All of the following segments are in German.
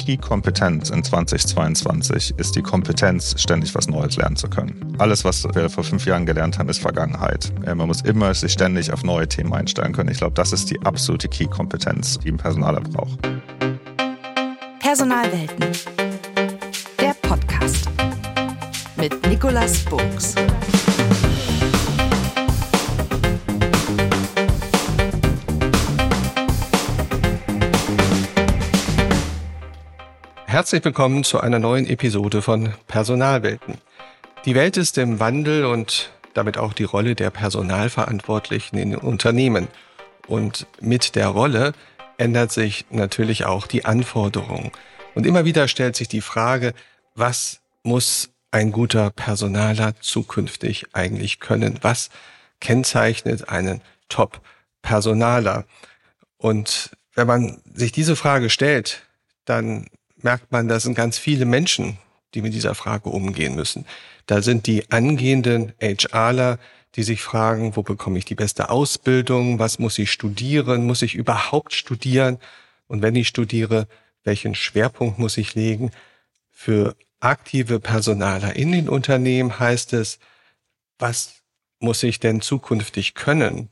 Key-Kompetenz in 2022 ist die Kompetenz, ständig was Neues lernen zu können. Alles, was wir vor fünf Jahren gelernt haben, ist Vergangenheit. Man muss immer sich ständig auf neue Themen einstellen können. Ich glaube, das ist die absolute Key-Kompetenz, die ein Personaler braucht. Personalwelten. Der Podcast mit Nicolas Buchs. Herzlich willkommen zu einer neuen Episode von Personalwelten. Die Welt ist im Wandel und damit auch die Rolle der Personalverantwortlichen in Unternehmen. Und mit der Rolle ändert sich natürlich auch die Anforderung. Und immer wieder stellt sich die Frage, was muss ein guter Personaler zukünftig eigentlich können? Was kennzeichnet einen Top-Personaler? Und wenn man sich diese Frage stellt, dann merkt man, da sind ganz viele Menschen, die mit dieser Frage umgehen müssen. Da sind die angehenden HRler, die sich fragen, wo bekomme ich die beste Ausbildung, was muss ich studieren, muss ich überhaupt studieren und wenn ich studiere, welchen Schwerpunkt muss ich legen. Für aktive Personaler in den Unternehmen heißt es, was muss ich denn zukünftig können?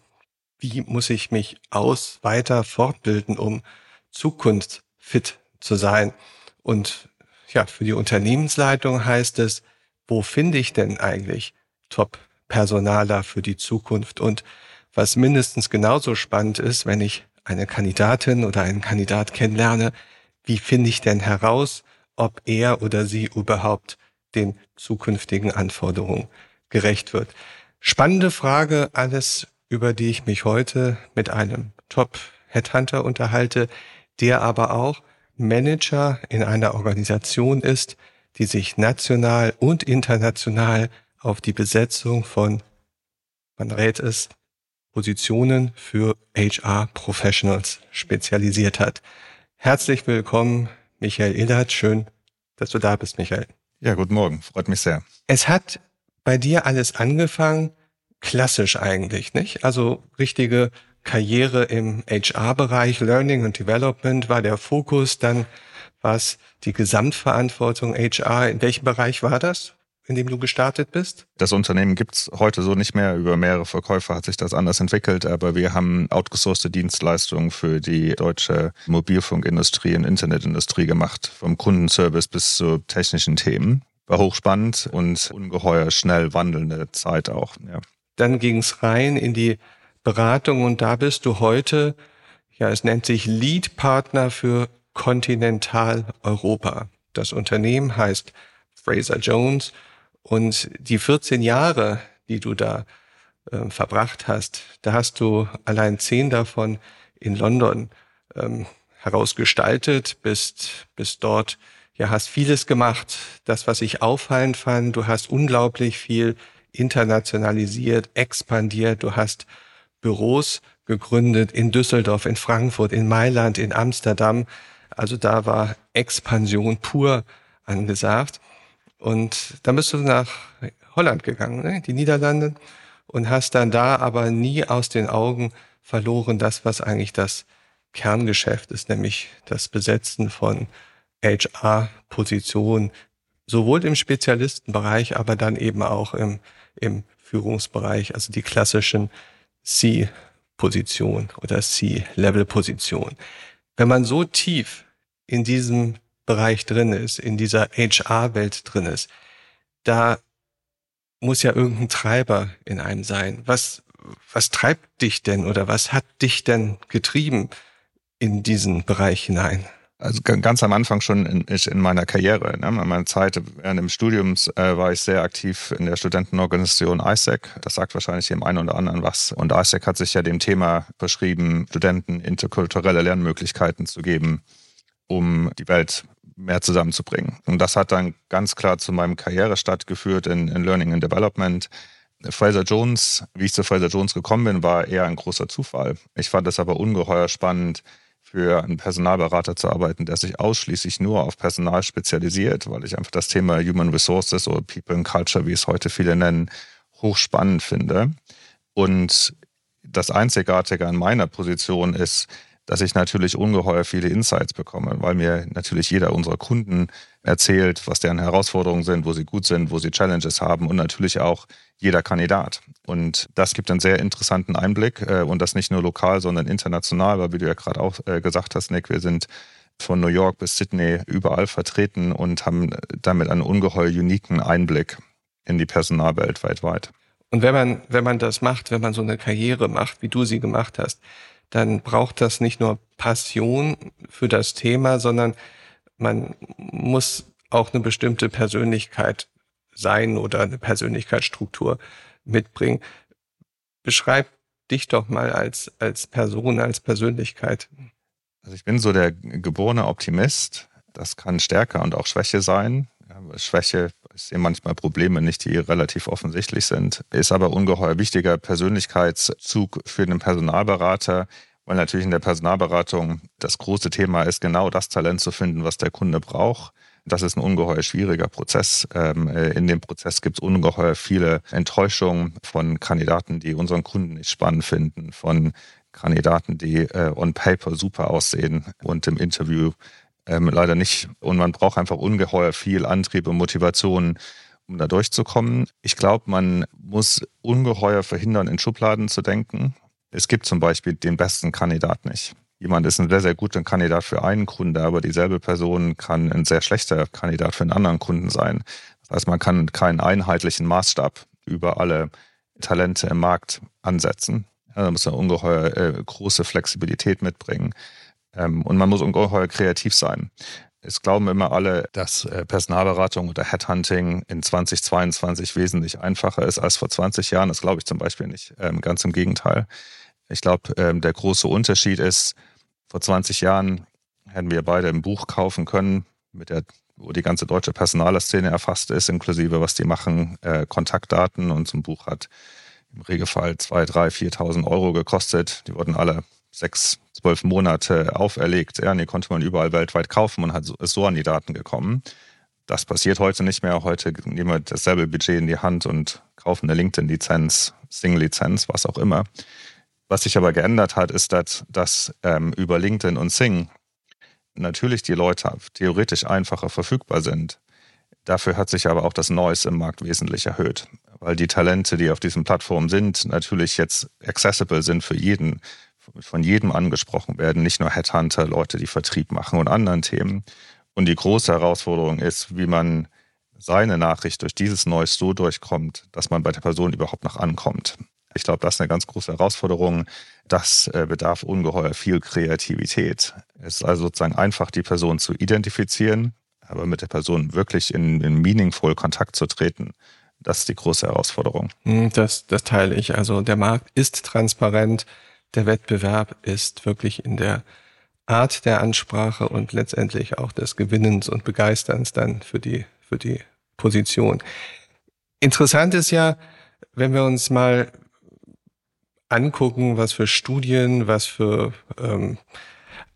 Wie muss ich mich aus weiter fortbilden, um zukunftsfit zu sein? Und ja, für die Unternehmensleitung heißt es, wo finde ich denn eigentlich Top-Personaler für die Zukunft? Und was mindestens genauso spannend ist, wenn ich eine Kandidatin oder einen Kandidat kennenlerne, wie finde ich denn heraus, ob er oder sie überhaupt den zukünftigen Anforderungen gerecht wird? Spannende Frage, alles, über die ich mich heute mit einem Top-Headhunter unterhalte, der aber auch Manager in einer Organisation ist, die sich national und international auf die Besetzung von, man rät es, Positionen für HR-Professionals spezialisiert hat. Herzlich willkommen, Michael Illert. Schön, dass du da bist, Michael. Ja, guten Morgen. Freut mich sehr. Es hat bei dir alles angefangen, klassisch eigentlich, nicht? Also richtige Karriere im HR-Bereich, Learning and Development war der Fokus. Dann war es die Gesamtverantwortung HR. In welchem Bereich war das? in dem du gestartet bist? Das Unternehmen gibt's heute so nicht mehr. Über mehrere Verkäufer hat sich das anders entwickelt, aber wir haben outgesourcete Dienstleistungen für die deutsche Mobilfunkindustrie und Internetindustrie gemacht, vom Kundenservice bis zu technischen Themen. War hochspannend und ungeheuer schnell wandelnde Zeit auch. Ja. Dann ging's rein in die Beratung und da bist du heute, ja, es nennt sich Lead Partner für Kontinentaleuropa. Das Unternehmen heißt Fraser Jones und die 14 Jahre, die du da äh, verbracht hast, da hast du allein zehn davon in London ähm, herausgestaltet, bist, bist dort, ja, hast vieles gemacht. Das, was ich auffallend fand, du hast unglaublich viel internationalisiert, expandiert, du hast Büros gegründet in Düsseldorf, in Frankfurt, in Mailand, in Amsterdam. Also da war Expansion pur angesagt. Und dann bist du nach Holland gegangen, ne? die Niederlande, und hast dann da aber nie aus den Augen verloren, das, was eigentlich das Kerngeschäft ist, nämlich das Besetzen von HR-Positionen, sowohl im Spezialistenbereich, aber dann eben auch im, im Führungsbereich, also die klassischen C-Position oder C-Level-Position. Wenn man so tief in diesem Bereich drin ist, in dieser HR-Welt drin ist, da muss ja irgendein Treiber in einem sein. Was, was treibt dich denn oder was hat dich denn getrieben in diesen Bereich hinein? Also ganz am Anfang schon in, in meiner Karriere, ne? in meiner Zeit während dem Studiums äh, war ich sehr aktiv in der Studentenorganisation ISEC. Das sagt wahrscheinlich dem einen oder anderen was. Und ISEC hat sich ja dem Thema verschrieben, Studenten interkulturelle Lernmöglichkeiten zu geben, um die Welt mehr zusammenzubringen. Und das hat dann ganz klar zu meinem Karrierestart geführt in, in Learning and Development. Fraser Jones, wie ich zu Fraser Jones gekommen bin, war eher ein großer Zufall. Ich fand es aber ungeheuer spannend, für einen Personalberater zu arbeiten, der sich ausschließlich nur auf Personal spezialisiert, weil ich einfach das Thema Human Resources oder People and Culture, wie es heute viele nennen, hochspannend finde. Und das Einzigartige an meiner Position ist, dass ich natürlich ungeheuer viele Insights bekomme, weil mir natürlich jeder unserer Kunden erzählt, was deren Herausforderungen sind, wo sie gut sind, wo sie Challenges haben und natürlich auch jeder Kandidat. Und das gibt einen sehr interessanten Einblick äh, und das nicht nur lokal, sondern international, weil wie du ja gerade auch äh, gesagt hast, Nick, wir sind von New York bis Sydney überall vertreten und haben damit einen ungeheuer uniken Einblick in die Personalwelt weltweit. Und wenn man, wenn man das macht, wenn man so eine Karriere macht, wie du sie gemacht hast, dann braucht das nicht nur Passion für das Thema, sondern man muss auch eine bestimmte Persönlichkeit sein oder eine Persönlichkeitsstruktur mitbringen. Beschreib dich doch mal als, als Person, als Persönlichkeit. Also ich bin so der geborene Optimist. Das kann Stärke und auch Schwäche sein. Schwäche, sehe manchmal Probleme nicht, die relativ offensichtlich sind, ist aber ungeheuer wichtiger Persönlichkeitszug für den Personalberater, weil natürlich in der Personalberatung das große Thema ist, genau das Talent zu finden, was der Kunde braucht. Das ist ein ungeheuer schwieriger Prozess. Ähm, äh, in dem Prozess gibt es ungeheuer viele Enttäuschungen von Kandidaten, die unseren Kunden nicht spannend finden, von Kandidaten, die äh, on paper super aussehen und im Interview ähm, leider nicht. Und man braucht einfach ungeheuer viel Antrieb und Motivation, um da durchzukommen. Ich glaube, man muss ungeheuer verhindern, in Schubladen zu denken. Es gibt zum Beispiel den besten Kandidat nicht. Jemand ist ein sehr, sehr guter Kandidat für einen Kunde, aber dieselbe Person kann ein sehr schlechter Kandidat für einen anderen Kunden sein. Das heißt, man kann keinen einheitlichen Maßstab über alle Talente im Markt ansetzen. Ja, da muss man ungeheuer äh, große Flexibilität mitbringen. Ähm, und man muss ungeheuer kreativ sein. Es glauben immer alle, dass äh, Personalberatung oder Headhunting in 2022 wesentlich einfacher ist als vor 20 Jahren. Das glaube ich zum Beispiel nicht. Ähm, ganz im Gegenteil. Ich glaube, ähm, der große Unterschied ist, vor 20 Jahren hätten wir beide ein Buch kaufen können, mit der, wo die ganze deutsche Personalerszene erfasst ist, inklusive was die machen, äh, Kontaktdaten. Und so ein Buch hat im Regelfall 2.000, 3.000, 4.000 Euro gekostet. Die wurden alle sechs, zwölf Monate auferlegt. Die konnte man überall weltweit kaufen und hat, ist so an die Daten gekommen. Das passiert heute nicht mehr. Heute nehmen wir dasselbe Budget in die Hand und kaufen eine LinkedIn-Lizenz, Sing-Lizenz, was auch immer. Was sich aber geändert hat, ist, dass, dass ähm, über LinkedIn und Sing natürlich die Leute theoretisch einfacher verfügbar sind. Dafür hat sich aber auch das Noise im Markt wesentlich erhöht, weil die Talente, die auf diesen Plattformen sind, natürlich jetzt accessible sind für jeden von jedem angesprochen werden, nicht nur Headhunter, Leute, die Vertrieb machen und anderen Themen. Und die große Herausforderung ist, wie man seine Nachricht durch dieses Neues so durchkommt, dass man bei der Person überhaupt noch ankommt. Ich glaube, das ist eine ganz große Herausforderung. Das äh, bedarf ungeheuer viel Kreativität. Es ist also sozusagen einfach, die Person zu identifizieren, aber mit der Person wirklich in, in meaningful Kontakt zu treten. Das ist die große Herausforderung. Hm, das, das teile ich. Also der Markt ist transparent der Wettbewerb ist wirklich in der Art der Ansprache und letztendlich auch des Gewinnens und Begeisterns dann für die, für die Position. Interessant ist ja, wenn wir uns mal angucken, was für Studien, was für ähm,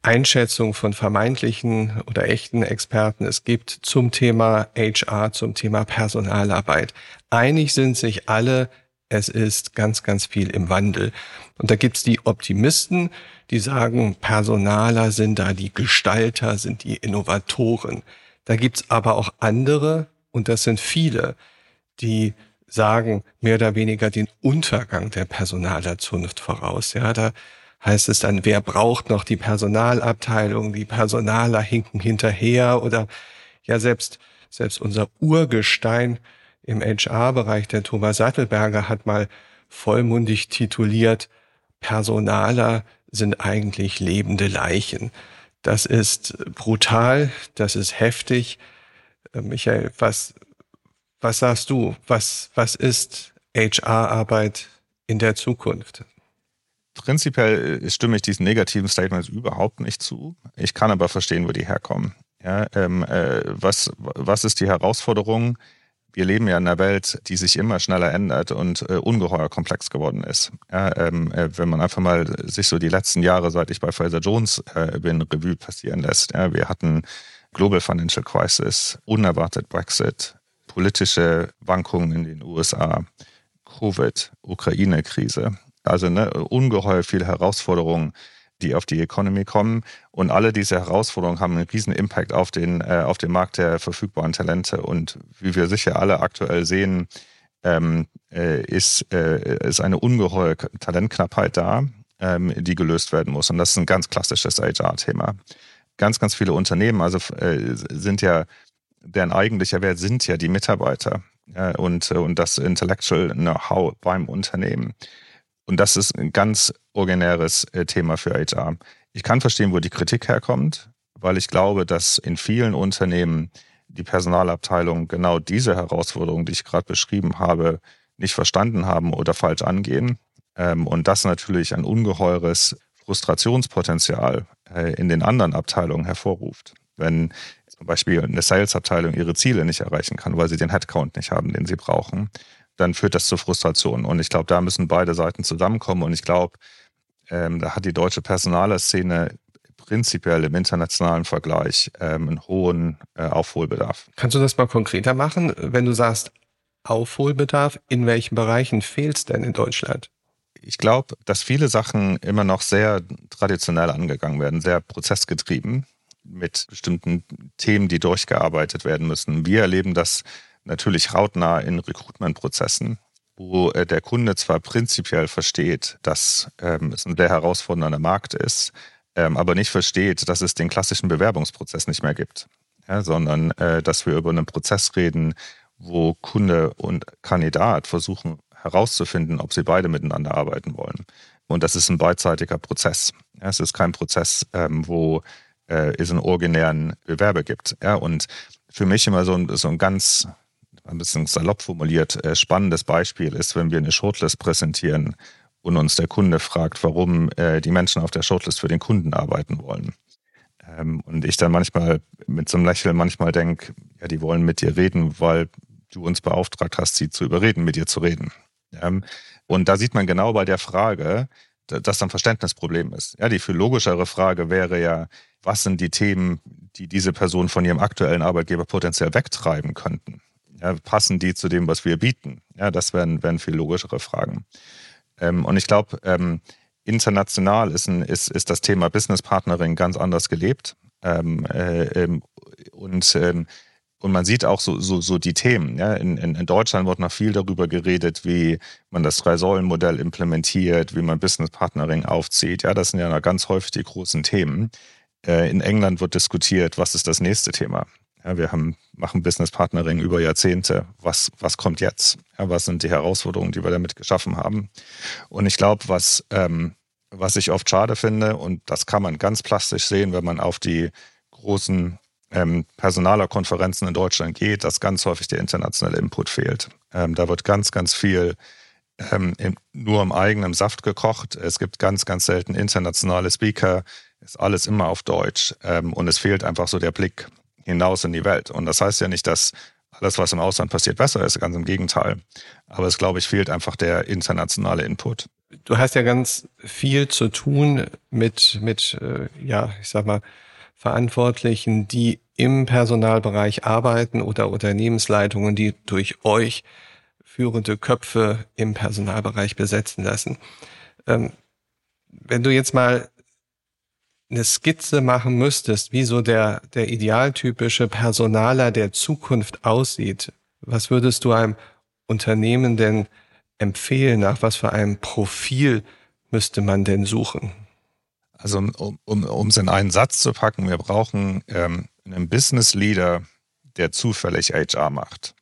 Einschätzung von vermeintlichen oder echten Experten es gibt zum Thema HR, zum Thema Personalarbeit. Einig sind sich alle, es ist ganz, ganz viel im Wandel. Und da gibt's die Optimisten, die sagen, Personaler sind da die Gestalter, sind die Innovatoren. Da gibt's aber auch andere, und das sind viele, die sagen mehr oder weniger den Untergang der Personalerzunft voraus. Ja, da heißt es dann, wer braucht noch die Personalabteilung? Die Personaler hinken hinterher oder ja, selbst, selbst unser Urgestein im HR-Bereich, der Thomas Sattelberger, hat mal vollmundig tituliert, Personaler sind eigentlich lebende Leichen. Das ist brutal, das ist heftig. Äh, Michael, was, was sagst du? Was, was ist HR-Arbeit in der Zukunft? Prinzipiell stimme ich diesen negativen Statements überhaupt nicht zu. Ich kann aber verstehen, wo die herkommen. Ja, ähm, äh, was, was ist die Herausforderung? Wir leben ja in einer Welt, die sich immer schneller ändert und äh, ungeheuer komplex geworden ist. Ja, ähm, äh, wenn man einfach mal sich so die letzten Jahre, seit ich bei Fraser Jones äh, bin, Revue passieren lässt. Ja, wir hatten Global Financial Crisis, unerwartet Brexit, politische Wankungen in den USA, Covid, Ukraine-Krise. Also ne, ungeheuer viele Herausforderungen, die auf die Economy kommen. Und alle diese Herausforderungen haben einen riesen Impact auf den, äh, auf den Markt der verfügbaren Talente. Und wie wir sicher alle aktuell sehen, ähm, äh, ist, äh, ist eine ungeheure Talentknappheit da, ähm, die gelöst werden muss. Und das ist ein ganz klassisches HR-Thema. Ganz, ganz viele Unternehmen, also äh, sind ja, deren eigentlicher Wert sind ja die Mitarbeiter ja, und, und das Intellectual Know-how beim Unternehmen. Und das ist ein ganz originäres äh, Thema für HR. Ich kann verstehen, wo die Kritik herkommt, weil ich glaube, dass in vielen Unternehmen die Personalabteilung genau diese Herausforderungen, die ich gerade beschrieben habe, nicht verstanden haben oder falsch angehen. Ähm, und das natürlich ein ungeheures Frustrationspotenzial äh, in den anderen Abteilungen hervorruft. Wenn zum Beispiel eine Sales-Abteilung ihre Ziele nicht erreichen kann, weil sie den Headcount nicht haben, den sie brauchen, dann führt das zu Frustration. Und ich glaube, da müssen beide Seiten zusammenkommen. Und ich glaube, ähm, da hat die deutsche Personalerszene prinzipiell im internationalen Vergleich ähm, einen hohen äh, Aufholbedarf. Kannst du das mal konkreter machen, wenn du sagst Aufholbedarf? In welchen Bereichen fehlt es denn in Deutschland? Ich glaube, dass viele Sachen immer noch sehr traditionell angegangen werden, sehr prozessgetrieben mit bestimmten Themen, die durchgearbeitet werden müssen. Wir erleben das natürlich hautnah in Recruitment-Prozessen, wo äh, der Kunde zwar prinzipiell versteht, dass ähm, es ein sehr herausfordernder Markt ist, ähm, aber nicht versteht, dass es den klassischen Bewerbungsprozess nicht mehr gibt, ja, sondern äh, dass wir über einen Prozess reden, wo Kunde und Kandidat versuchen herauszufinden, ob sie beide miteinander arbeiten wollen. Und das ist ein beidseitiger Prozess. Ja, es ist kein Prozess, ähm, wo äh, es einen originären Bewerber gibt. Ja, und für mich immer so ein, so ein ganz ein bisschen salopp formuliert, äh, spannendes Beispiel ist, wenn wir eine Shortlist präsentieren und uns der Kunde fragt, warum äh, die Menschen auf der Shortlist für den Kunden arbeiten wollen. Ähm, und ich dann manchmal mit so einem Lächeln manchmal denke, ja, die wollen mit dir reden, weil du uns beauftragt hast, sie zu überreden, mit dir zu reden. Ähm, und da sieht man genau bei der Frage, dass da ein Verständnisproblem ist. Ja, die viel logischere Frage wäre ja, was sind die Themen, die diese Person von ihrem aktuellen Arbeitgeber potenziell wegtreiben könnten? Ja, passen die zu dem, was wir bieten? Ja, das wären, wären viel logischere Fragen. Ähm, und ich glaube, ähm, international ist, ein, ist, ist das Thema Business Partnering ganz anders gelebt. Ähm, äh, ähm, und, ähm, und man sieht auch so, so, so die Themen. Ja? In, in, in Deutschland wird noch viel darüber geredet, wie man das Drei-Säulen-Modell implementiert, wie man Business Partnering aufzieht. Ja, das sind ja ganz häufig die großen Themen. Äh, in England wird diskutiert, was ist das nächste Thema. Ja, wir haben, machen Business Partnering über Jahrzehnte. Was, was kommt jetzt? Ja, was sind die Herausforderungen, die wir damit geschaffen haben? Und ich glaube, was, ähm, was ich oft schade finde, und das kann man ganz plastisch sehen, wenn man auf die großen ähm, Personalerkonferenzen in Deutschland geht, dass ganz häufig der internationale Input fehlt. Ähm, da wird ganz, ganz viel ähm, im, nur im eigenen Saft gekocht. Es gibt ganz, ganz selten internationale Speaker. Ist alles immer auf Deutsch. Ähm, und es fehlt einfach so der Blick hinaus in die Welt. Und das heißt ja nicht, dass alles, was im Ausland passiert, besser ist, ganz im Gegenteil. Aber es, glaube ich, fehlt einfach der internationale Input. Du hast ja ganz viel zu tun mit, mit äh, ja, ich sag mal, Verantwortlichen, die im Personalbereich arbeiten oder Unternehmensleitungen, die durch euch führende Köpfe im Personalbereich besetzen lassen. Ähm, wenn du jetzt mal eine Skizze machen müsstest, wie so der, der idealtypische Personaler der Zukunft aussieht, was würdest du einem Unternehmen denn empfehlen? Nach was für einem Profil müsste man denn suchen? Also um, um, um es in einen Satz zu packen, wir brauchen ähm, einen Business Leader, der zufällig HR macht.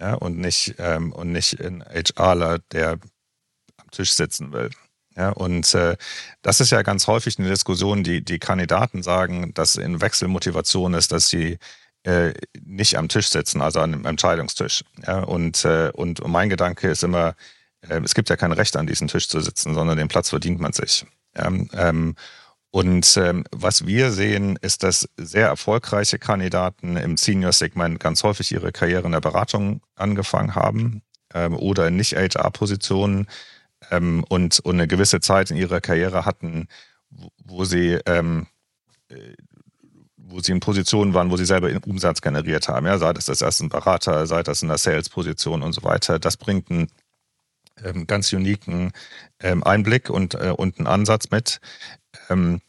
Ja, und nicht, ähm, und nicht ein HRler, der am Tisch sitzen will. Ja, und äh, das ist ja ganz häufig eine Diskussion, die die Kandidaten sagen, dass in Wechselmotivation ist, dass sie äh, nicht am Tisch sitzen, also an einem Entscheidungstisch. Ja, und, äh, und mein Gedanke ist immer, äh, es gibt ja kein Recht, an diesem Tisch zu sitzen, sondern den Platz verdient man sich. Ja, ähm, und ähm, was wir sehen, ist, dass sehr erfolgreiche Kandidaten im Senior-Segment ganz häufig ihre Karriere in der Beratung angefangen haben ähm, oder in Nicht-HR-Positionen ähm, und, und eine gewisse Zeit in ihrer Karriere hatten, wo, wo sie ähm, äh, wo sie in Positionen waren, wo sie selber Umsatz generiert haben. Ja, sei das das erste ein Berater, sei das in der Sales-Position und so weiter. Das bringt einen ähm, ganz uniken ähm, Einblick und, äh, und einen Ansatz mit. Ähm,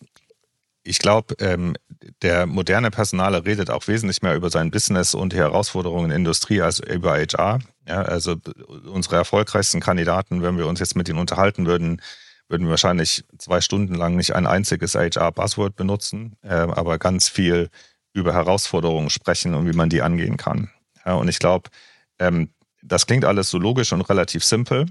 ich glaube, ähm, der moderne Personaler redet auch wesentlich mehr über sein Business und die Herausforderungen in der Industrie als über HR. Ja, also unsere erfolgreichsten Kandidaten, wenn wir uns jetzt mit ihnen unterhalten würden, würden wahrscheinlich zwei Stunden lang nicht ein einziges HR-Buzzword benutzen, äh, aber ganz viel über Herausforderungen sprechen und wie man die angehen kann. Ja, und ich glaube, ähm, das klingt alles so logisch und relativ simpel.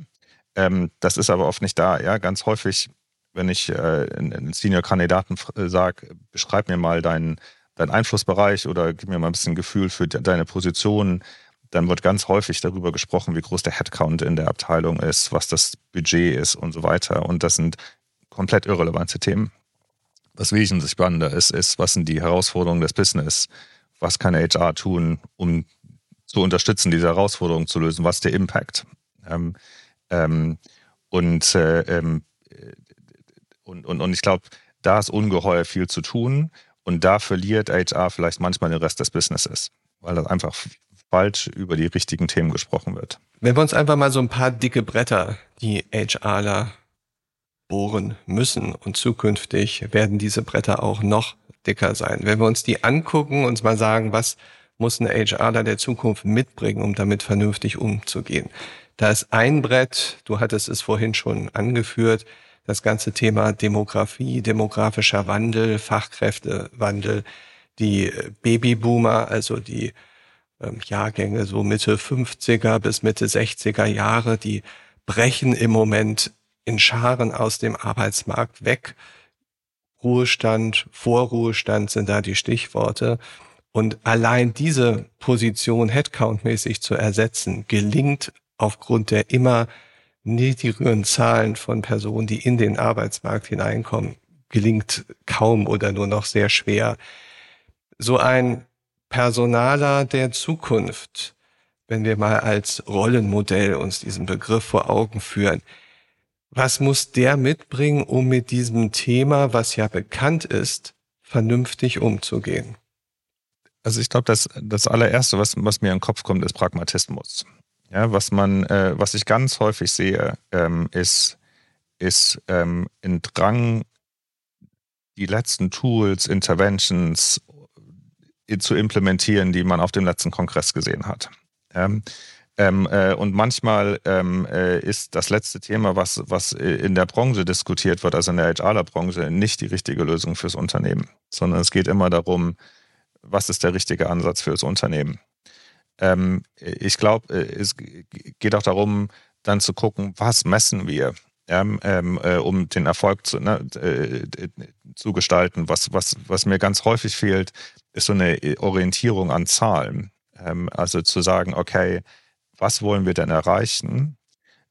Ähm, das ist aber oft nicht da. Ja, ganz häufig wenn ich äh, einen Senior-Kandidaten äh, sage, beschreib mir mal deinen, deinen Einflussbereich oder gib mir mal ein bisschen Gefühl für deine Position, dann wird ganz häufig darüber gesprochen, wie groß der Headcount in der Abteilung ist, was das Budget ist und so weiter. Und das sind komplett irrelevante Themen. Was wesentlich spannender ist, ist, was sind die Herausforderungen des Business? Was kann HR tun, um zu unterstützen, diese Herausforderungen zu lösen? Was ist der Impact? Ähm, ähm, und äh, ähm, und, und, und ich glaube, da ist ungeheuer viel zu tun. Und da verliert HR vielleicht manchmal den Rest des Businesses, weil das einfach falsch über die richtigen Themen gesprochen wird. Wenn wir uns einfach mal so ein paar dicke Bretter, die HRler bohren müssen und zukünftig werden diese Bretter auch noch dicker sein. Wenn wir uns die angucken, uns mal sagen, was muss ein HRler der Zukunft mitbringen, um damit vernünftig umzugehen. Da ist ein Brett, du hattest es vorhin schon angeführt, das ganze Thema Demografie, demografischer Wandel, Fachkräftewandel, die Babyboomer, also die ähm, Jahrgänge so Mitte 50er bis Mitte 60er Jahre, die brechen im Moment in Scharen aus dem Arbeitsmarkt weg. Ruhestand, Vorruhestand sind da die Stichworte. Und allein diese Position headcountmäßig zu ersetzen, gelingt aufgrund der immer niedrigeren Zahlen von Personen, die in den Arbeitsmarkt hineinkommen, gelingt kaum oder nur noch sehr schwer. So ein Personaler der Zukunft, wenn wir mal als Rollenmodell uns diesen Begriff vor Augen führen, was muss der mitbringen, um mit diesem Thema, was ja bekannt ist, vernünftig umzugehen? Also ich glaube, das, das allererste, was, was mir in den Kopf kommt, ist Pragmatismus. Ja, was man, äh, was ich ganz häufig sehe, ähm, ist, ist ähm, ein Drang, die letzten Tools, Interventions äh, zu implementieren, die man auf dem letzten Kongress gesehen hat. Ähm, ähm, äh, und manchmal ähm, äh, ist das letzte Thema, was, was in der Branche diskutiert wird, also in der HR-Branche, nicht die richtige Lösung fürs Unternehmen, sondern es geht immer darum, was ist der richtige Ansatz fürs Unternehmen. Ähm, ich glaube, äh, es geht auch darum, dann zu gucken, was messen wir, ähm, äh, um den Erfolg zu, ne, äh, zu gestalten. Was, was, was mir ganz häufig fehlt, ist so eine Orientierung an Zahlen. Ähm, also zu sagen, okay, was wollen wir denn erreichen?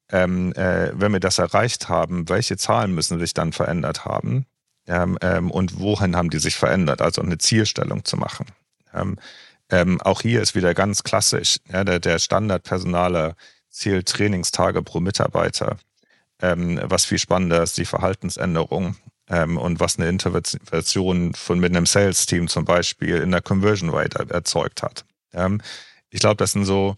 Ähm, äh, wenn wir das erreicht haben, welche Zahlen müssen sich dann verändert haben? Ähm, ähm, und wohin haben die sich verändert? Also eine Zielstellung zu machen. Ähm, auch hier ist wieder ganz klassisch. Ja, der, der Standardpersonaler zählt Trainingstage pro Mitarbeiter. Ähm, was viel spannender ist, die Verhaltensänderung ähm, und was eine Intervention von mit einem Sales-Team zum Beispiel in der Conversion Rate erzeugt hat. Ähm, ich glaube, das sind so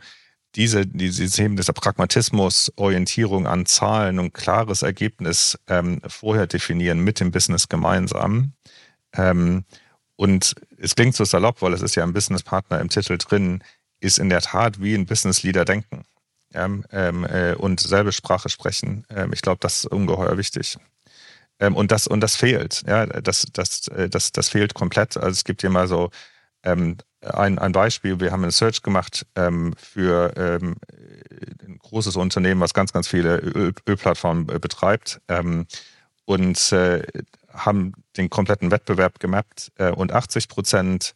diese, diese Themen dieser Pragmatismus, Orientierung an Zahlen und klares Ergebnis ähm, vorher definieren mit dem Business gemeinsam. Ähm, und es klingt so salopp, weil es ist ja ein Businesspartner im Titel drin, ist in der Tat wie ein Business Leader denken ähm, äh, und selbe Sprache sprechen. Ähm, ich glaube, das ist ungeheuer wichtig. Ähm, und, das, und das fehlt. Ja, das, das, äh, das, das fehlt komplett. Also es gibt hier mal so ähm, ein, ein Beispiel. Wir haben eine Search gemacht ähm, für ähm, ein großes Unternehmen, was ganz, ganz viele Öl, Ölplattformen äh, betreibt. und äh, haben den kompletten Wettbewerb gemappt äh, und 80 Prozent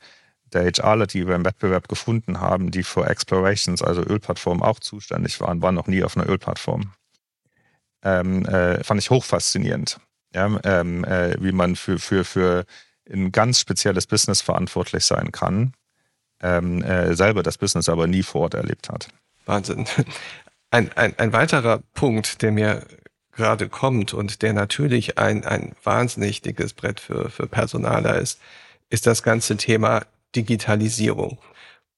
der HRler, die wir im Wettbewerb gefunden haben, die für Explorations, also Ölplattformen, auch zuständig waren, waren noch nie auf einer Ölplattform. Ähm, äh, fand ich hochfaszinierend, ja, ähm, äh, wie man für, für, für ein ganz spezielles Business verantwortlich sein kann, ähm, äh, selber das Business aber nie vor Ort erlebt hat. Wahnsinn. Ein, ein, ein weiterer Punkt, der mir gerade kommt und der natürlich ein, ein wahnsinnig dickes Brett für, für Personaler ist, ist das ganze Thema Digitalisierung.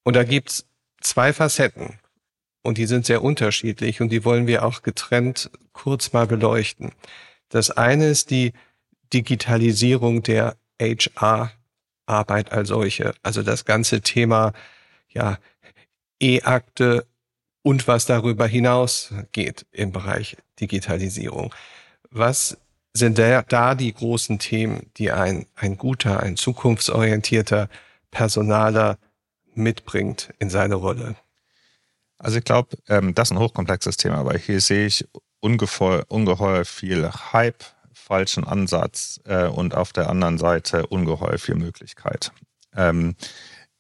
Und da gibt's zwei Facetten und die sind sehr unterschiedlich und die wollen wir auch getrennt kurz mal beleuchten. Das eine ist die Digitalisierung der HR-Arbeit als solche. Also das ganze Thema, ja, E-Akte und was darüber hinaus geht im Bereich Digitalisierung. Was sind da, da die großen Themen, die ein, ein guter, ein zukunftsorientierter Personaler mitbringt in seine Rolle? Also ich glaube, ähm, das ist ein hochkomplexes Thema, weil hier sehe ich ungeheuer, ungeheuer viel Hype, falschen Ansatz äh, und auf der anderen Seite ungeheuer viel Möglichkeit. Ähm,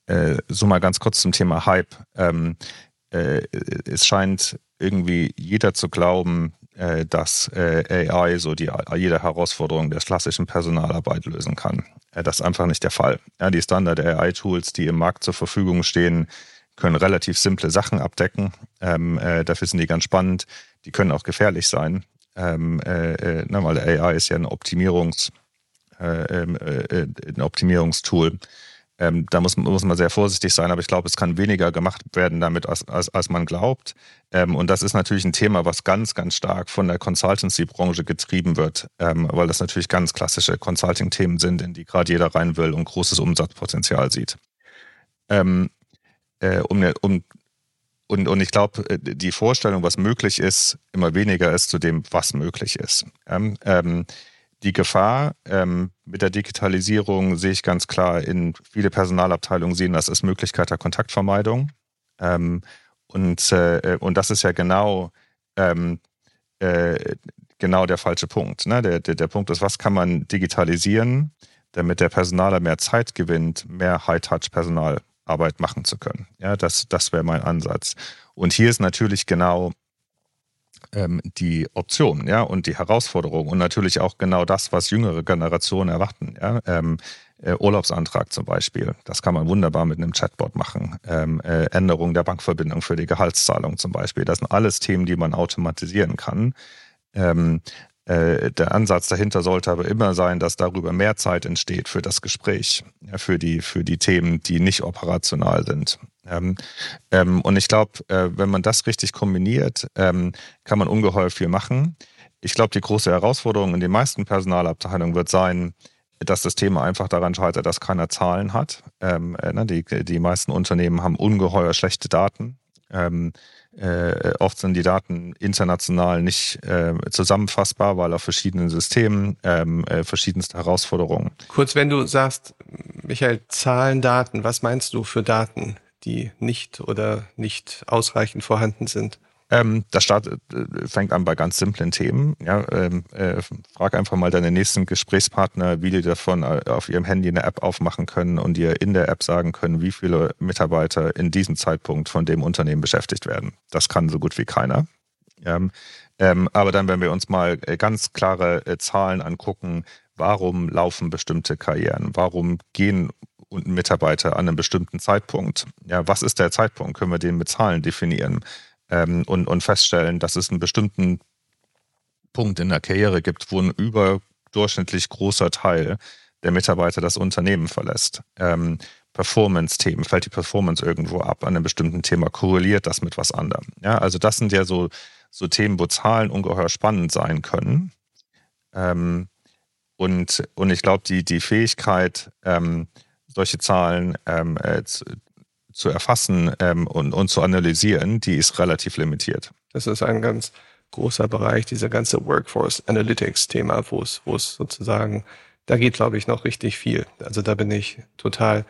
äh, so mal ganz kurz zum Thema Hype. Ähm, äh, es scheint irgendwie jeder zu glauben, äh, dass äh, AI so die, jede Herausforderung der klassischen Personalarbeit lösen kann. Äh, das ist einfach nicht der Fall. Ja, die Standard-AI-Tools, die im Markt zur Verfügung stehen, können relativ simple Sachen abdecken. Ähm, äh, dafür sind die ganz spannend. Die können auch gefährlich sein. Ähm, äh, äh, ne, weil AI ist ja ein Optimierungs, ähm, ein Optimierungstool. Ähm, da muss, muss man sehr vorsichtig sein, aber ich glaube, es kann weniger gemacht werden damit, als, als, als man glaubt. Ähm, und das ist natürlich ein Thema, was ganz, ganz stark von der Consultancy-Branche getrieben wird, ähm, weil das natürlich ganz klassische Consulting-Themen sind, in die gerade jeder rein will und großes Umsatzpotenzial sieht. Ähm, äh, um, um, und, und ich glaube, äh, die Vorstellung, was möglich ist, immer weniger ist zu dem, was möglich ist. Ähm, die Gefahr ähm, mit der Digitalisierung sehe ich ganz klar in viele Personalabteilungen sehen, das ist Möglichkeit der Kontaktvermeidung. Ähm, und, äh, und das ist ja genau, ähm, äh, genau der falsche Punkt. Ne? Der, der, der Punkt ist, was kann man digitalisieren, damit der Personaler mehr Zeit gewinnt, mehr High-Touch-Personalarbeit machen zu können. Ja, das, das wäre mein Ansatz. Und hier ist natürlich genau ähm, die Option, ja, und die Herausforderung und natürlich auch genau das, was jüngere Generationen erwarten. Ja? Ähm, äh, Urlaubsantrag zum Beispiel, das kann man wunderbar mit einem Chatbot machen. Ähm, äh, Änderung der Bankverbindung für die Gehaltszahlung zum Beispiel, das sind alles Themen, die man automatisieren kann. Ähm, äh, der Ansatz dahinter sollte aber immer sein, dass darüber mehr Zeit entsteht für das Gespräch, für, die, für die Themen, die nicht operational sind. Ähm, ähm, und ich glaube, äh, wenn man das richtig kombiniert, ähm, kann man ungeheuer viel machen. Ich glaube, die große Herausforderung in den meisten Personalabteilungen wird sein, dass das Thema einfach daran scheitert, dass keiner Zahlen hat. Ähm, äh, ne, die, die meisten Unternehmen haben ungeheuer schlechte Daten. Ähm, äh, oft sind die Daten international nicht äh, zusammenfassbar, weil auf verschiedenen Systemen ähm, äh, verschiedenste Herausforderungen. Kurz, wenn du sagst, Michael, Zahlen, Daten, was meinst du für Daten? die nicht oder nicht ausreichend vorhanden sind? Ähm, das Start äh, fängt an bei ganz simplen Themen. Ja, ähm, äh, frag einfach mal deine nächsten Gesprächspartner, wie die davon äh, auf ihrem Handy eine App aufmachen können und dir in der App sagen können, wie viele Mitarbeiter in diesem Zeitpunkt von dem Unternehmen beschäftigt werden. Das kann so gut wie keiner. Ähm, ähm, aber dann, wenn wir uns mal äh, ganz klare äh, Zahlen angucken, warum laufen bestimmte Karrieren? Warum gehen Mitarbeiter an einem bestimmten Zeitpunkt. Ja, was ist der Zeitpunkt? Können wir den mit Zahlen definieren ähm, und, und feststellen, dass es einen bestimmten Punkt in der Karriere gibt, wo ein überdurchschnittlich großer Teil der Mitarbeiter das Unternehmen verlässt. Ähm, Performance-Themen, fällt die Performance irgendwo ab an einem bestimmten Thema, korreliert das mit was anderem. Ja, also das sind ja so, so Themen, wo Zahlen ungeheuer spannend sein können. Ähm, und, und ich glaube, die, die Fähigkeit, ähm, solche Zahlen ähm, äh, zu, zu, erfassen ähm, und, und zu analysieren, die ist relativ limitiert. Das ist ein ganz großer Bereich, dieser ganze Workforce Analytics Thema, wo es, wo es sozusagen, da geht, glaube ich, noch richtig viel. Also da bin ich total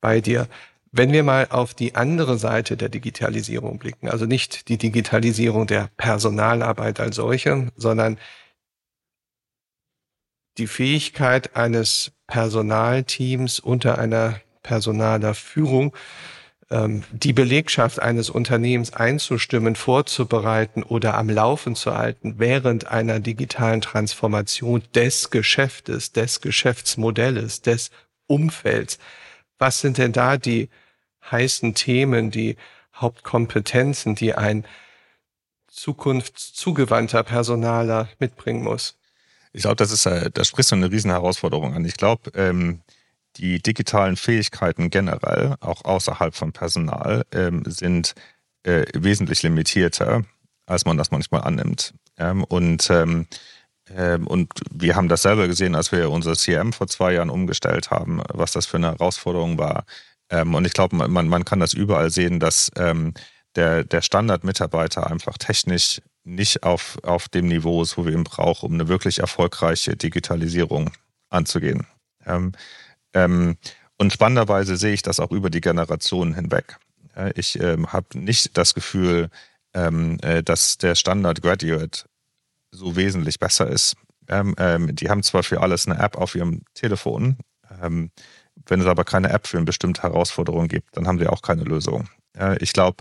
bei dir. Wenn wir mal auf die andere Seite der Digitalisierung blicken, also nicht die Digitalisierung der Personalarbeit als solche, sondern die Fähigkeit eines Personalteams unter einer personaler Führung die Belegschaft eines Unternehmens einzustimmen, vorzubereiten oder am Laufen zu halten während einer digitalen Transformation des Geschäftes, des Geschäftsmodells, des Umfelds. Was sind denn da die heißen Themen, die Hauptkompetenzen, die ein zukunftszugewandter Personaler mitbringen muss? Ich glaube, das ist, äh, da sprichst du eine riesen Herausforderung an. Ich glaube, ähm, die digitalen Fähigkeiten generell, auch außerhalb von Personal, ähm, sind äh, wesentlich limitierter, als man das manchmal annimmt. Ähm, und ähm, ähm, und wir haben das selber gesehen, als wir unser CM vor zwei Jahren umgestellt haben, was das für eine Herausforderung war. Ähm, und ich glaube, man, man kann das überall sehen, dass ähm, der, der Standardmitarbeiter einfach technisch nicht auf, auf dem Niveau ist, wo wir ihn brauchen, um eine wirklich erfolgreiche Digitalisierung anzugehen. Ähm, ähm, und spannenderweise sehe ich das auch über die Generationen hinweg. Ich ähm, habe nicht das Gefühl, ähm, äh, dass der Standard Graduate so wesentlich besser ist. Ähm, ähm, die haben zwar für alles eine App auf ihrem Telefon, ähm, wenn es aber keine App für eine bestimmte Herausforderung gibt, dann haben sie auch keine Lösung. Ja, ich glaube,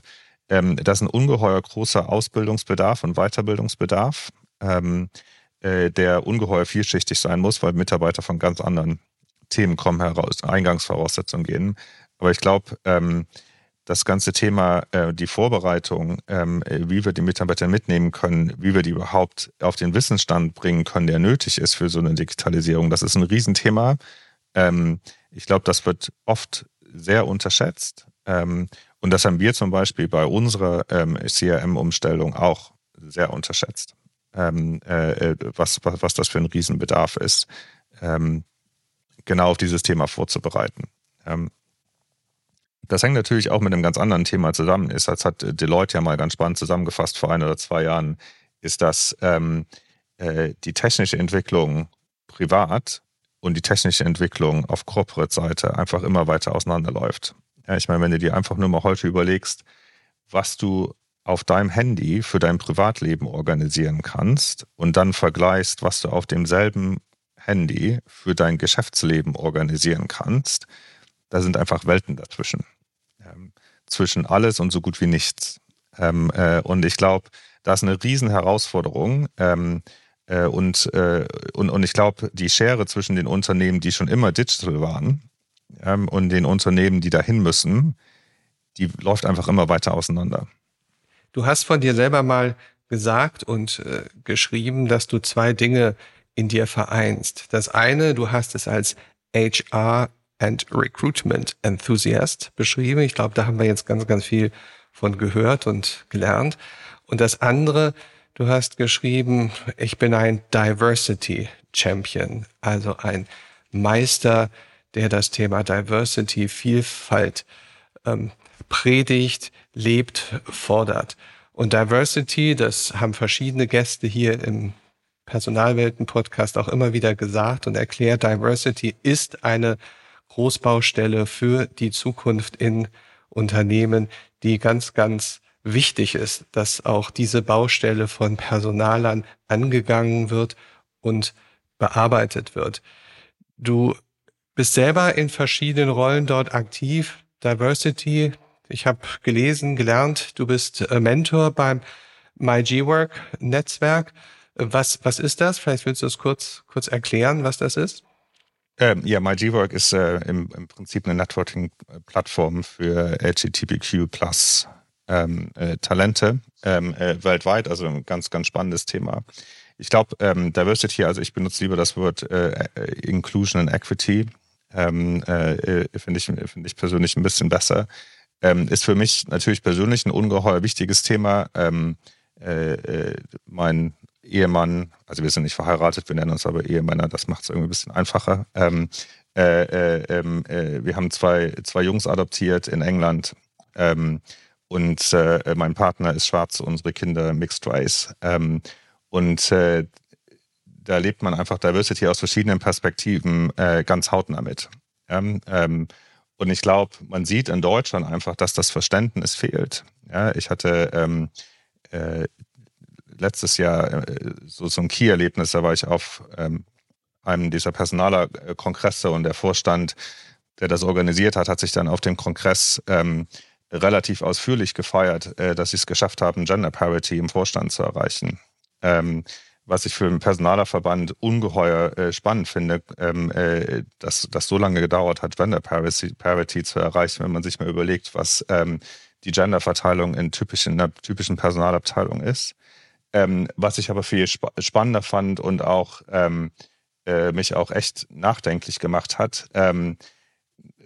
ähm, das ist ein ungeheuer großer Ausbildungsbedarf und Weiterbildungsbedarf, ähm, äh, der ungeheuer vielschichtig sein muss, weil Mitarbeiter von ganz anderen Themen kommen heraus, Eingangsvoraussetzungen gehen. Aber ich glaube, ähm, das ganze Thema, äh, die Vorbereitung, ähm, äh, wie wir die Mitarbeiter mitnehmen können, wie wir die überhaupt auf den Wissensstand bringen können, der nötig ist für so eine Digitalisierung, das ist ein Riesenthema. Ähm, ich glaube, das wird oft sehr unterschätzt. Ähm, und das haben wir zum Beispiel bei unserer ähm, CRM-Umstellung auch sehr unterschätzt, ähm, äh, was, was, was das für ein Riesenbedarf ist, ähm, genau auf dieses Thema vorzubereiten. Ähm, das hängt natürlich auch mit einem ganz anderen Thema zusammen. Ist, das hat Deloitte ja mal ganz spannend zusammengefasst vor ein oder zwei Jahren, ist, dass ähm, äh, die technische Entwicklung privat und die technische Entwicklung auf Corporate-Seite einfach immer weiter auseinanderläuft. Ja, ich meine, wenn du dir einfach nur mal heute überlegst, was du auf deinem Handy für dein Privatleben organisieren kannst und dann vergleichst, was du auf demselben Handy für dein Geschäftsleben organisieren kannst, da sind einfach Welten dazwischen. Ähm, zwischen alles und so gut wie nichts. Ähm, äh, und ich glaube, da ist eine riesen Herausforderung. Ähm, äh, und, äh, und, und ich glaube, die Schere zwischen den Unternehmen, die schon immer digital waren, ähm, und den Unternehmen, die dahin müssen, die läuft einfach immer weiter auseinander. Du hast von dir selber mal gesagt und äh, geschrieben, dass du zwei Dinge in dir vereinst. Das eine, du hast es als HR and Recruitment Enthusiast beschrieben. Ich glaube, da haben wir jetzt ganz, ganz viel von gehört und gelernt. Und das andere, du hast geschrieben, ich bin ein Diversity Champion, also ein Meister, der das Thema Diversity, Vielfalt ähm, predigt, lebt, fordert. Und Diversity, das haben verschiedene Gäste hier im Personalwelten-Podcast auch immer wieder gesagt und erklärt, Diversity ist eine Großbaustelle für die Zukunft in Unternehmen, die ganz, ganz wichtig ist, dass auch diese Baustelle von Personalern angegangen wird und bearbeitet wird. Du bist selber in verschiedenen Rollen dort aktiv. Diversity, ich habe gelesen, gelernt, du bist äh, Mentor beim MyGwork Netzwerk. Was, was ist das? Vielleicht willst du es kurz, kurz erklären, was das ist? Ähm, ja, MyGwork ist äh, im, im, Prinzip eine Networking-Plattform für LGBTQ plus ähm, äh, Talente ähm, äh, weltweit, also ein ganz, ganz spannendes Thema. Ich glaube, ähm, Diversity, also ich benutze lieber das Wort äh, äh, Inclusion and Equity, ähm, äh, finde ich, find ich persönlich ein bisschen besser. Ähm, ist für mich natürlich persönlich ein ungeheuer wichtiges Thema. Mein Ehemann, also wir sind nicht verheiratet, wir nennen uns aber Ehemänner, das macht es irgendwie ein bisschen einfacher. Ähm, äh, äh, ähm, äh, wir haben zwei, zwei Jungs adoptiert in England ähm, und äh, mein Partner ist schwarz, unsere Kinder Mixed Race. Ähm, und äh, da lebt man einfach Diversity aus verschiedenen Perspektiven äh, ganz hautnah mit. Ähm, und ich glaube, man sieht in Deutschland einfach, dass das Verständnis fehlt. Ja, ich hatte ähm, letztes Jahr äh, so, so ein Key-Erlebnis, da war ich auf ähm, einem dieser Personalerkongresse und der Vorstand, der das organisiert hat, hat sich dann auf dem Kongress ähm, relativ ausführlich gefeiert, äh, dass sie es geschafft haben, Gender Parity im Vorstand zu erreichen. Ähm, was ich für einen Personalerverband ungeheuer äh, spannend finde, ähm, äh, dass das so lange gedauert hat, Gender Parity, Parity, zu erreichen, wenn man sich mal überlegt, was ähm, die Genderverteilung in, typischen, in einer typischen Personalabteilung ist. Ähm, was ich aber viel sp spannender fand und auch ähm, äh, mich auch echt nachdenklich gemacht hat, ähm,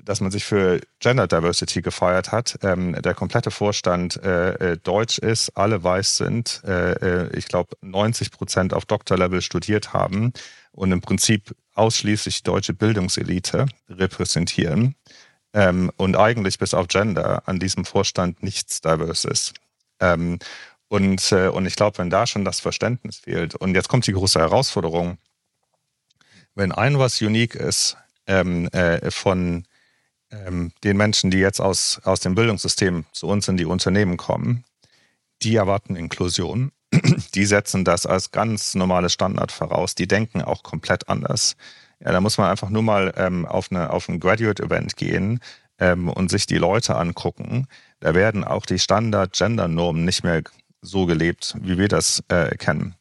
dass man sich für Gender Diversity gefeiert hat. Ähm, der komplette Vorstand äh, äh deutsch ist, alle weiß sind, äh, äh ich glaube 90 Prozent auf Doktorlevel studiert haben und im Prinzip ausschließlich deutsche Bildungselite repräsentieren ähm, und eigentlich bis auf Gender an diesem Vorstand nichts diverse ist. Ähm, und, äh, und ich glaube, wenn da schon das Verständnis fehlt, und jetzt kommt die große Herausforderung, wenn ein was unique ist ähm, äh, von ähm, den Menschen, die jetzt aus, aus dem Bildungssystem zu uns in die Unternehmen kommen, die erwarten Inklusion. Die setzen das als ganz normales Standard voraus. Die denken auch komplett anders. Ja, da muss man einfach nur mal ähm, auf, eine, auf ein Graduate-Event gehen ähm, und sich die Leute angucken. Da werden auch die Standard-Gender-Normen nicht mehr so gelebt, wie wir das äh, kennen.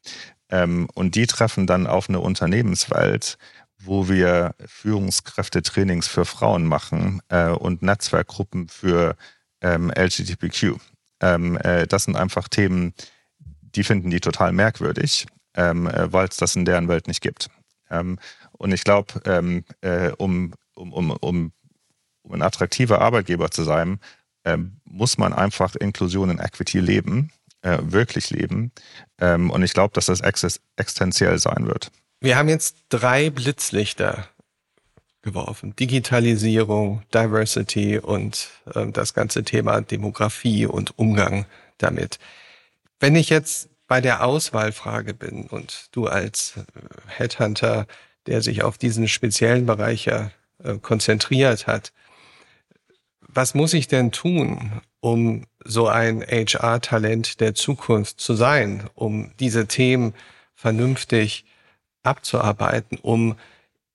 Ähm, und die treffen dann auf eine Unternehmenswelt, wo wir Führungskräfte-Trainings für Frauen machen äh, und Netzwerkgruppen für ähm, LGBTQ. Ähm, äh, das sind einfach Themen, die finden die total merkwürdig, ähm, äh, weil es das in deren Welt nicht gibt. Ähm, und ich glaube, ähm, äh, um, um, um, um, ein attraktiver Arbeitgeber zu sein, muss man einfach Inklusion und Equity leben, äh, wirklich leben. und ich glaube, dass das ex existenziell sein wird. Wir haben jetzt drei Blitzlichter geworfen. Digitalisierung, Diversity und äh, das ganze Thema Demografie und Umgang damit. Wenn ich jetzt bei der Auswahlfrage bin und du als äh, Headhunter, der sich auf diesen speziellen Bereich ja äh, konzentriert hat, was muss ich denn tun, um so ein HR-Talent der Zukunft zu sein, um diese Themen vernünftig abzuarbeiten, um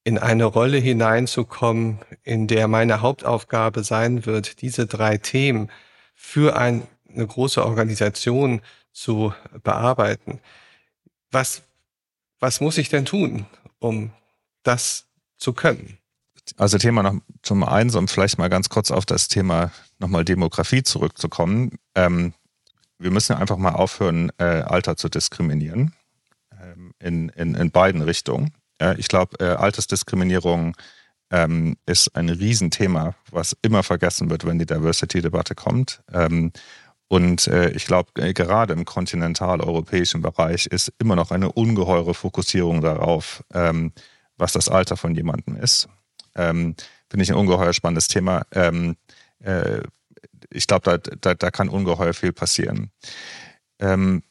in eine Rolle hineinzukommen, in der meine Hauptaufgabe sein wird, diese drei Themen für ein, eine große Organisation zu bearbeiten. Was, was muss ich denn tun, um das zu können? Also Thema noch zum einen, um vielleicht mal ganz kurz auf das Thema nochmal Demografie zurückzukommen. Ähm, wir müssen einfach mal aufhören, äh, Alter zu diskriminieren. Ähm, in, in, in beiden Richtungen. Ja, ich glaube, äh, Altersdiskriminierung ähm, ist ein Riesenthema, was immer vergessen wird, wenn die Diversity-Debatte kommt. Ähm, und äh, ich glaube, äh, gerade im kontinentaleuropäischen Bereich ist immer noch eine ungeheure Fokussierung darauf, ähm, was das Alter von jemandem ist. Ähm, Finde ich ein ungeheuer spannendes Thema. Ähm, äh, ich glaube, da, da, da, kann ungeheuer viel passieren. Ähm,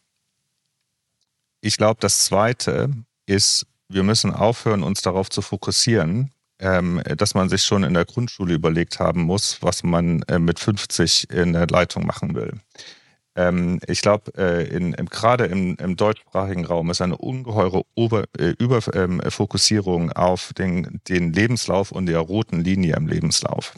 ich glaube, das Zweite ist, wir müssen aufhören, uns darauf zu fokussieren, ähm, dass man sich schon in der Grundschule überlegt haben muss, was man äh, mit 50 in der Leitung machen will. Ähm, ich glaube, äh, gerade im, im, deutschsprachigen Raum ist eine ungeheure Ober, äh, Überfokussierung ähm, auf den, den, Lebenslauf und der roten Linie im Lebenslauf.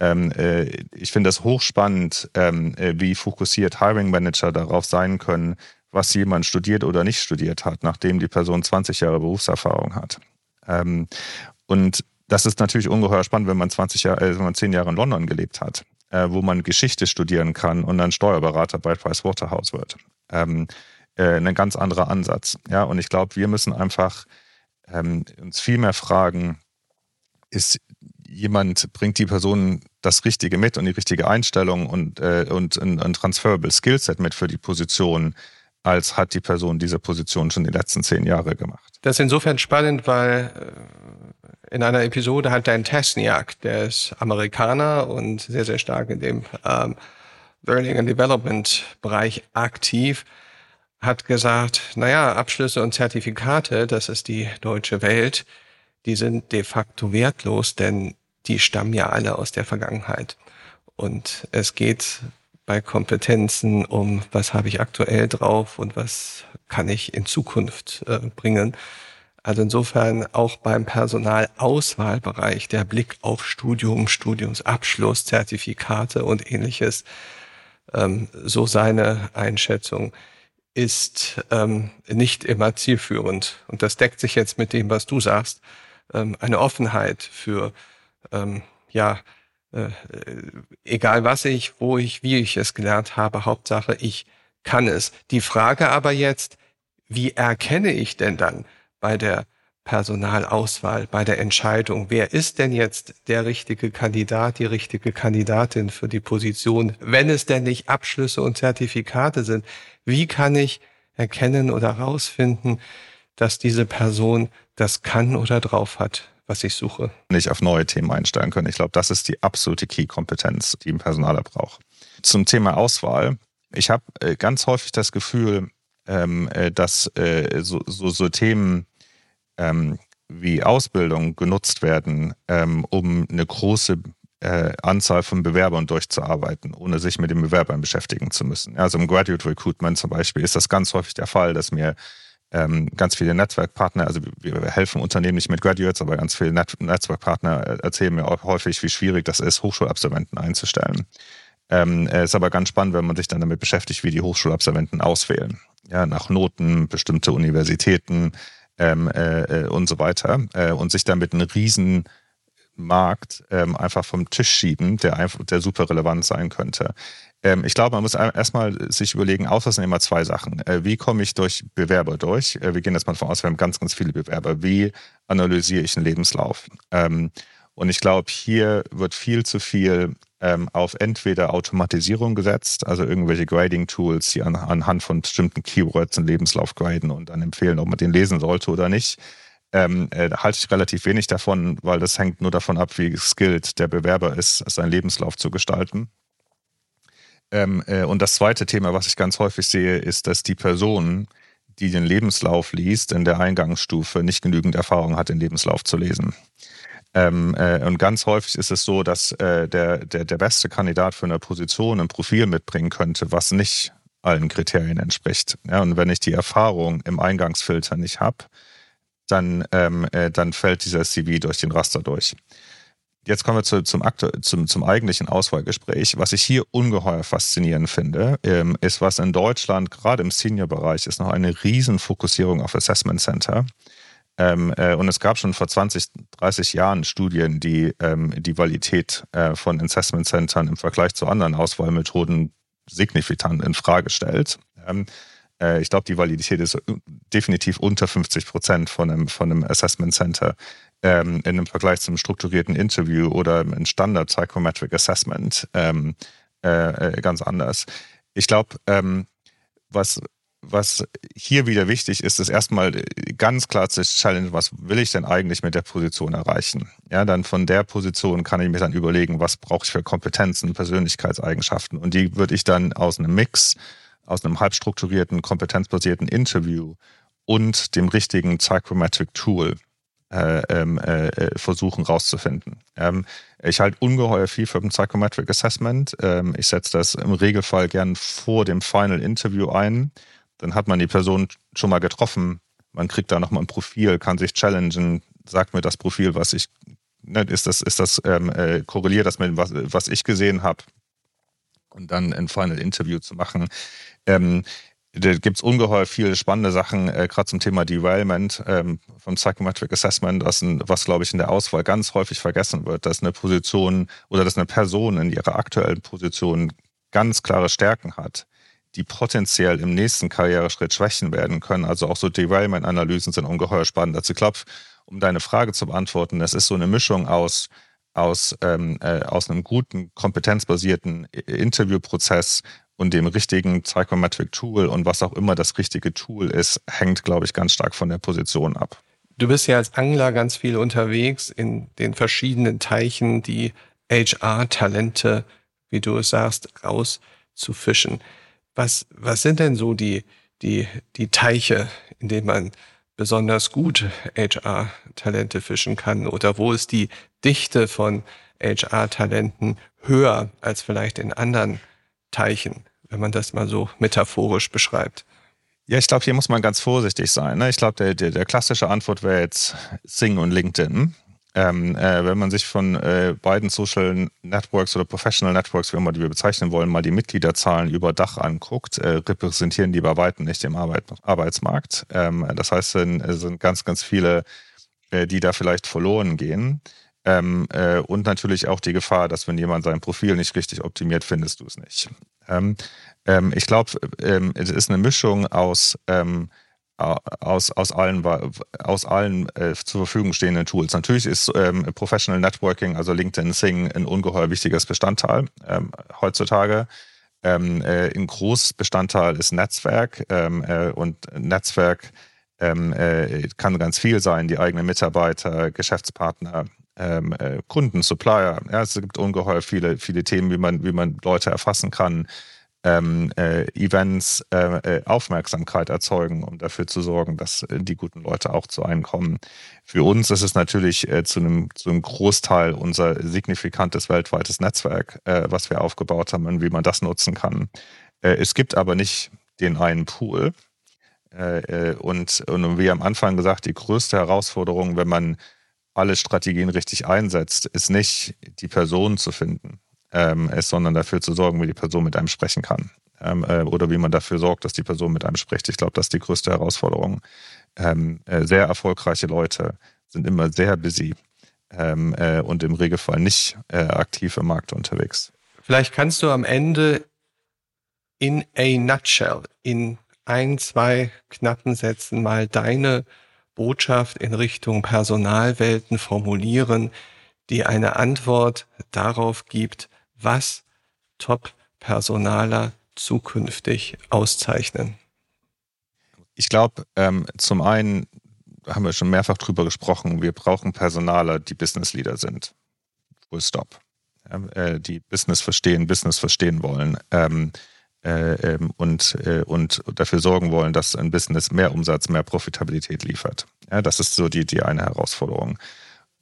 Ähm, äh, ich finde das hochspannend, ähm, äh, wie fokussiert Hiring Manager darauf sein können, was jemand studiert oder nicht studiert hat, nachdem die Person 20 Jahre Berufserfahrung hat. Ähm, und das ist natürlich ungeheuer spannend, wenn man 20 Jahre, äh, wenn man 10 Jahre in London gelebt hat, äh, wo man Geschichte studieren kann und dann Steuerberater bei Pricewaterhouse wird. Ähm, äh, ein ganz anderer Ansatz. Ja, und ich glaube, wir müssen einfach ähm, uns viel mehr fragen, ist jemand, bringt die Person das Richtige mit und die richtige Einstellung und, äh, und ein, ein transferable Skillset mit für die Position, als hat die Person diese Position schon die letzten zehn Jahre gemacht. Das ist insofern spannend, weil äh, in einer Episode hat Dan Tesniak, der ist Amerikaner und sehr, sehr stark in dem ähm, Learning and Development Bereich aktiv, hat gesagt, naja, Abschlüsse und Zertifikate, das ist die deutsche Welt, die sind de facto wertlos, denn die stammen ja alle aus der Vergangenheit. Und es geht bei Kompetenzen um, was habe ich aktuell drauf und was kann ich in Zukunft äh, bringen. Also insofern auch beim Personalauswahlbereich der Blick auf Studium, Studiumsabschluss, Zertifikate und ähnliches, ähm, so seine Einschätzung, ist ähm, nicht immer zielführend. Und das deckt sich jetzt mit dem, was du sagst. Ähm, eine Offenheit für ähm, ja äh, egal was ich, wo ich, wie ich es gelernt habe, Hauptsache ich kann es. Die Frage aber jetzt, wie erkenne ich denn dann bei der Personalauswahl, bei der Entscheidung, wer ist denn jetzt der richtige Kandidat, die richtige Kandidatin für die Position, wenn es denn nicht Abschlüsse und Zertifikate sind? Wie kann ich erkennen oder herausfinden, dass diese Person das kann oder drauf hat, was ich suche? Nicht auf neue Themen einstellen können. Ich glaube, das ist die absolute Key-Kompetenz, die ein Personaler braucht. Zum Thema Auswahl. Ich habe äh, ganz häufig das Gefühl, ähm, äh, dass äh, so, so, so Themen ähm, wie Ausbildung genutzt werden, ähm, um eine große äh, Anzahl von Bewerbern durchzuarbeiten, ohne sich mit den Bewerbern beschäftigen zu müssen. Also im Graduate Recruitment zum Beispiel ist das ganz häufig der Fall, dass mir ähm, ganz viele Netzwerkpartner, also wir helfen Unternehmen nicht mit Graduates, aber ganz viele Net Netzwerkpartner erzählen mir auch häufig, wie schwierig das ist, Hochschulabsolventen einzustellen. Ähm, ist aber ganz spannend, wenn man sich dann damit beschäftigt, wie die Hochschulabsolventen auswählen. Ja, nach Noten, bestimmte Universitäten, ähm, äh, und so weiter äh, und sich damit einen riesen Markt ähm, einfach vom Tisch schieben, der einfach, der super relevant sein könnte. Ähm, ich glaube, man muss erstmal sich überlegen, außer sind immer zwei Sachen. Äh, wie komme ich durch Bewerber durch? Äh, wir gehen jetzt mal davon aus, wir haben ganz, ganz viele Bewerber. Wie analysiere ich einen Lebenslauf? Ähm, und ich glaube, hier wird viel zu viel ähm, auf entweder Automatisierung gesetzt, also irgendwelche Grading-Tools, die an, anhand von bestimmten Keywords einen Lebenslauf graden und dann empfehlen, ob man den lesen sollte oder nicht. Ähm, äh, halte ich relativ wenig davon, weil das hängt nur davon ab, wie skilled der Bewerber ist, seinen Lebenslauf zu gestalten. Ähm, äh, und das zweite Thema, was ich ganz häufig sehe, ist, dass die Person, die den Lebenslauf liest, in der Eingangsstufe nicht genügend Erfahrung hat, den Lebenslauf zu lesen. Ähm, äh, und ganz häufig ist es so, dass äh, der, der, der beste Kandidat für eine Position ein Profil mitbringen könnte, was nicht allen Kriterien entspricht. Ja, und wenn ich die Erfahrung im Eingangsfilter nicht habe, dann, ähm, äh, dann fällt dieser CV durch den Raster durch. Jetzt kommen wir zu, zum, zum, zum eigentlichen Auswahlgespräch. Was ich hier ungeheuer faszinierend finde, ähm, ist, was in Deutschland gerade im Senior-Bereich ist, noch eine Riesenfokussierung auf Assessment Center. Ähm, äh, und es gab schon vor 20, 30 Jahren Studien, die ähm, die Validität äh, von Assessment Centern im Vergleich zu anderen Auswahlmethoden signifikant in Frage stellt. Ähm, äh, ich glaube, die Validität ist definitiv unter 50 Prozent von einem, von einem Assessment Center ähm, in einem Vergleich zum strukturierten Interview oder ein Standard Psychometric Assessment ähm, äh, äh, ganz anders. Ich glaube, ähm, was was hier wieder wichtig ist, ist erstmal ganz klar zu challengen, was will ich denn eigentlich mit der Position erreichen? Ja, dann von der Position kann ich mir dann überlegen, was brauche ich für Kompetenzen, Persönlichkeitseigenschaften. Und die würde ich dann aus einem Mix, aus einem halb strukturierten, kompetenzbasierten Interview und dem richtigen Psychometric Tool äh, ähm, äh, äh, versuchen rauszufinden. Ähm, ich halte ungeheuer viel für ein Psychometric Assessment. Ähm, ich setze das im Regelfall gern vor dem Final Interview ein dann hat man die Person schon mal getroffen. Man kriegt da nochmal ein Profil, kann sich challengen, sagt mir das Profil, was ich, ne, ist das, ist das ähm, äh, korreliert das mit was, was ich gesehen habe und dann ein Final Interview zu machen. Ähm, da gibt es ungeheuer viele spannende Sachen, äh, gerade zum Thema Derailment ähm, vom Psychometric Assessment, was, was glaube ich in der Auswahl ganz häufig vergessen wird, dass eine Position oder dass eine Person in ihrer aktuellen Position ganz klare Stärken hat die potenziell im nächsten Karriereschritt schwächen werden können. Also auch so Derailment-Analysen sind ungeheuer spannend. Also ich glaube, um deine Frage zu beantworten, das ist so eine Mischung aus, aus, ähm, äh, aus einem guten, kompetenzbasierten Interviewprozess und dem richtigen Psychometric Tool und was auch immer das richtige Tool ist, hängt, glaube ich, ganz stark von der Position ab. Du bist ja als Angler ganz viel unterwegs in den verschiedenen Teichen, die HR-Talente, wie du es sagst, rauszufischen. Was, was sind denn so die, die, die Teiche, in denen man besonders gut HR-Talente fischen kann? Oder wo ist die Dichte von HR-Talenten höher als vielleicht in anderen Teichen, wenn man das mal so metaphorisch beschreibt? Ja, ich glaube, hier muss man ganz vorsichtig sein. Ne? Ich glaube, der, der, der klassische Antwort wäre jetzt Sing und LinkedIn. Ähm, äh, wenn man sich von äh, beiden Social Networks oder Professional Networks, wie immer die wir bezeichnen wollen, mal die Mitgliederzahlen über Dach anguckt, äh, repräsentieren die bei weitem nicht den Arbeit, Arbeitsmarkt. Ähm, das heißt, es sind, sind, ganz, ganz viele, äh, die da vielleicht verloren gehen. Ähm, äh, und natürlich auch die Gefahr, dass wenn jemand sein Profil nicht richtig optimiert, findest du es nicht. Ähm, ähm, ich glaube, ähm, es ist eine Mischung aus aus, aus allen, aus allen äh, zur Verfügung stehenden Tools. Natürlich ist ähm, Professional Networking, also LinkedIn, Sing, ein ungeheuer wichtiges Bestandteil ähm, heutzutage. Ähm, äh, ein Großbestandteil ist Netzwerk ähm, äh, und Netzwerk ähm, äh, kann ganz viel sein, die eigenen Mitarbeiter, Geschäftspartner, ähm, äh, Kunden, Supplier. Ja, es gibt ungeheuer viele, viele Themen, wie man, wie man Leute erfassen kann, ähm, äh, Events äh, äh, Aufmerksamkeit erzeugen, um dafür zu sorgen, dass äh, die guten Leute auch zu einem kommen. Für uns ist es natürlich äh, zu, einem, zu Großteil unser signifikantes weltweites Netzwerk, äh, was wir aufgebaut haben und wie man das nutzen kann. es gibt aber nicht den einen Pool. und, und wie am Anfang gesagt, die größte Herausforderung, wenn man alle Strategien richtig einsetzt, ist nicht die Person zu finden, ähm, ist, sondern dafür zu sorgen, wie die Person mit einem sprechen kann. Ähm, äh, oder wie man dafür sorgt, dass die Person mit einem spricht. Ich glaube, das ist die größte Herausforderung. Ähm, äh, sehr erfolgreiche Leute sind immer sehr busy ähm, äh, und im Regelfall nicht äh, aktiv im Markt unterwegs. Vielleicht kannst du am Ende in a nutshell, in ein, zwei knappen Sätzen mal deine Botschaft in Richtung Personalwelten formulieren, die eine Antwort darauf gibt, was Top-Personaler zukünftig auszeichnen? Ich glaube, ähm, zum einen haben wir schon mehrfach drüber gesprochen, wir brauchen Personaler, die Business Leader sind. Full stop. Äh, die Business verstehen, Business verstehen wollen. Ähm, äh, ähm, und, äh, und dafür sorgen wollen, dass ein Business mehr Umsatz, mehr Profitabilität liefert. Ja, das ist so die, die eine Herausforderung.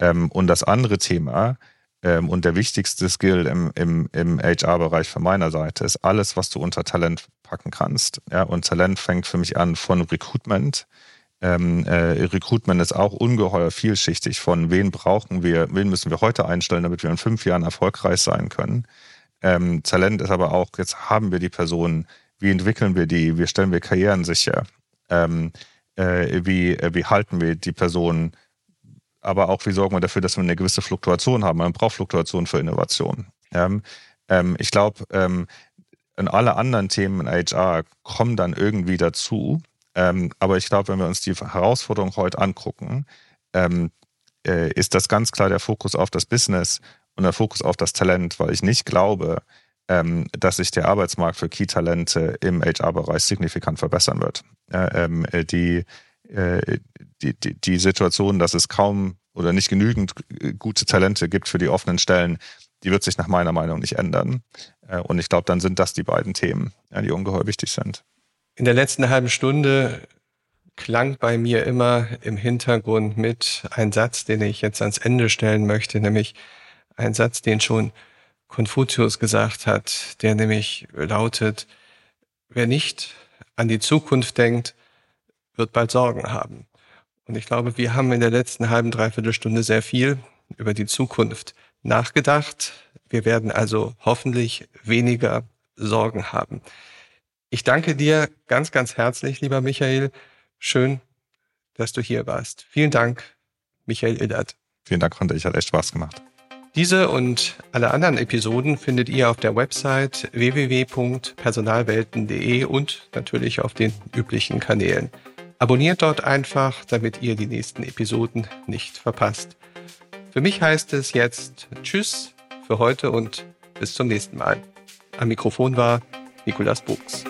Ähm, und das andere Thema ähm, und der wichtigste Skill im, im, im HR-Bereich von meiner Seite ist alles, was du unter Talent packen kannst. Ja, und Talent fängt für mich an von Recruitment. Ähm, äh, Recruitment ist auch ungeheuer vielschichtig von wen brauchen wir, wen müssen wir heute einstellen, damit wir in fünf Jahren erfolgreich sein können. Ähm, Talent ist aber auch, jetzt haben wir die Person, wie entwickeln wir die, wie stellen wir Karrieren sicher, ähm, äh, wie, äh, wie halten wir die Person aber auch wie sorgen wir dafür, dass wir eine gewisse Fluktuation haben. Man braucht Fluktuation für Innovation. Ähm, ähm, ich glaube, ähm, alle anderen Themen in HR kommen dann irgendwie dazu. Ähm, aber ich glaube, wenn wir uns die Herausforderung heute angucken, ähm, äh, ist das ganz klar der Fokus auf das Business und der Fokus auf das Talent, weil ich nicht glaube, ähm, dass sich der Arbeitsmarkt für Key-Talente im HR-Bereich signifikant verbessern wird. Äh, die äh, die, die, die Situation, dass es kaum oder nicht genügend gute Talente gibt für die offenen Stellen, die wird sich nach meiner Meinung nicht ändern. Äh, und ich glaube, dann sind das die beiden Themen, die ungeheuer wichtig sind. In der letzten halben Stunde klang bei mir immer im Hintergrund mit ein Satz, den ich jetzt ans Ende stellen möchte, nämlich ein Satz, den schon Konfuzius gesagt hat, der nämlich lautet, wer nicht an die Zukunft denkt, wird bald Sorgen haben. Und ich glaube, wir haben in der letzten halben, dreiviertel Stunde sehr viel über die Zukunft nachgedacht. Wir werden also hoffentlich weniger Sorgen haben. Ich danke dir ganz, ganz herzlich, lieber Michael. Schön, dass du hier warst. Vielen Dank, Michael Illert. Vielen Dank, Ronde. Ich hat echt Spaß gemacht. Diese und alle anderen Episoden findet ihr auf der Website www.personalwelten.de und natürlich auf den üblichen Kanälen. Abonniert dort einfach, damit ihr die nächsten Episoden nicht verpasst. Für mich heißt es jetzt Tschüss für heute und bis zum nächsten Mal. Am Mikrofon war Nikolas Buchs.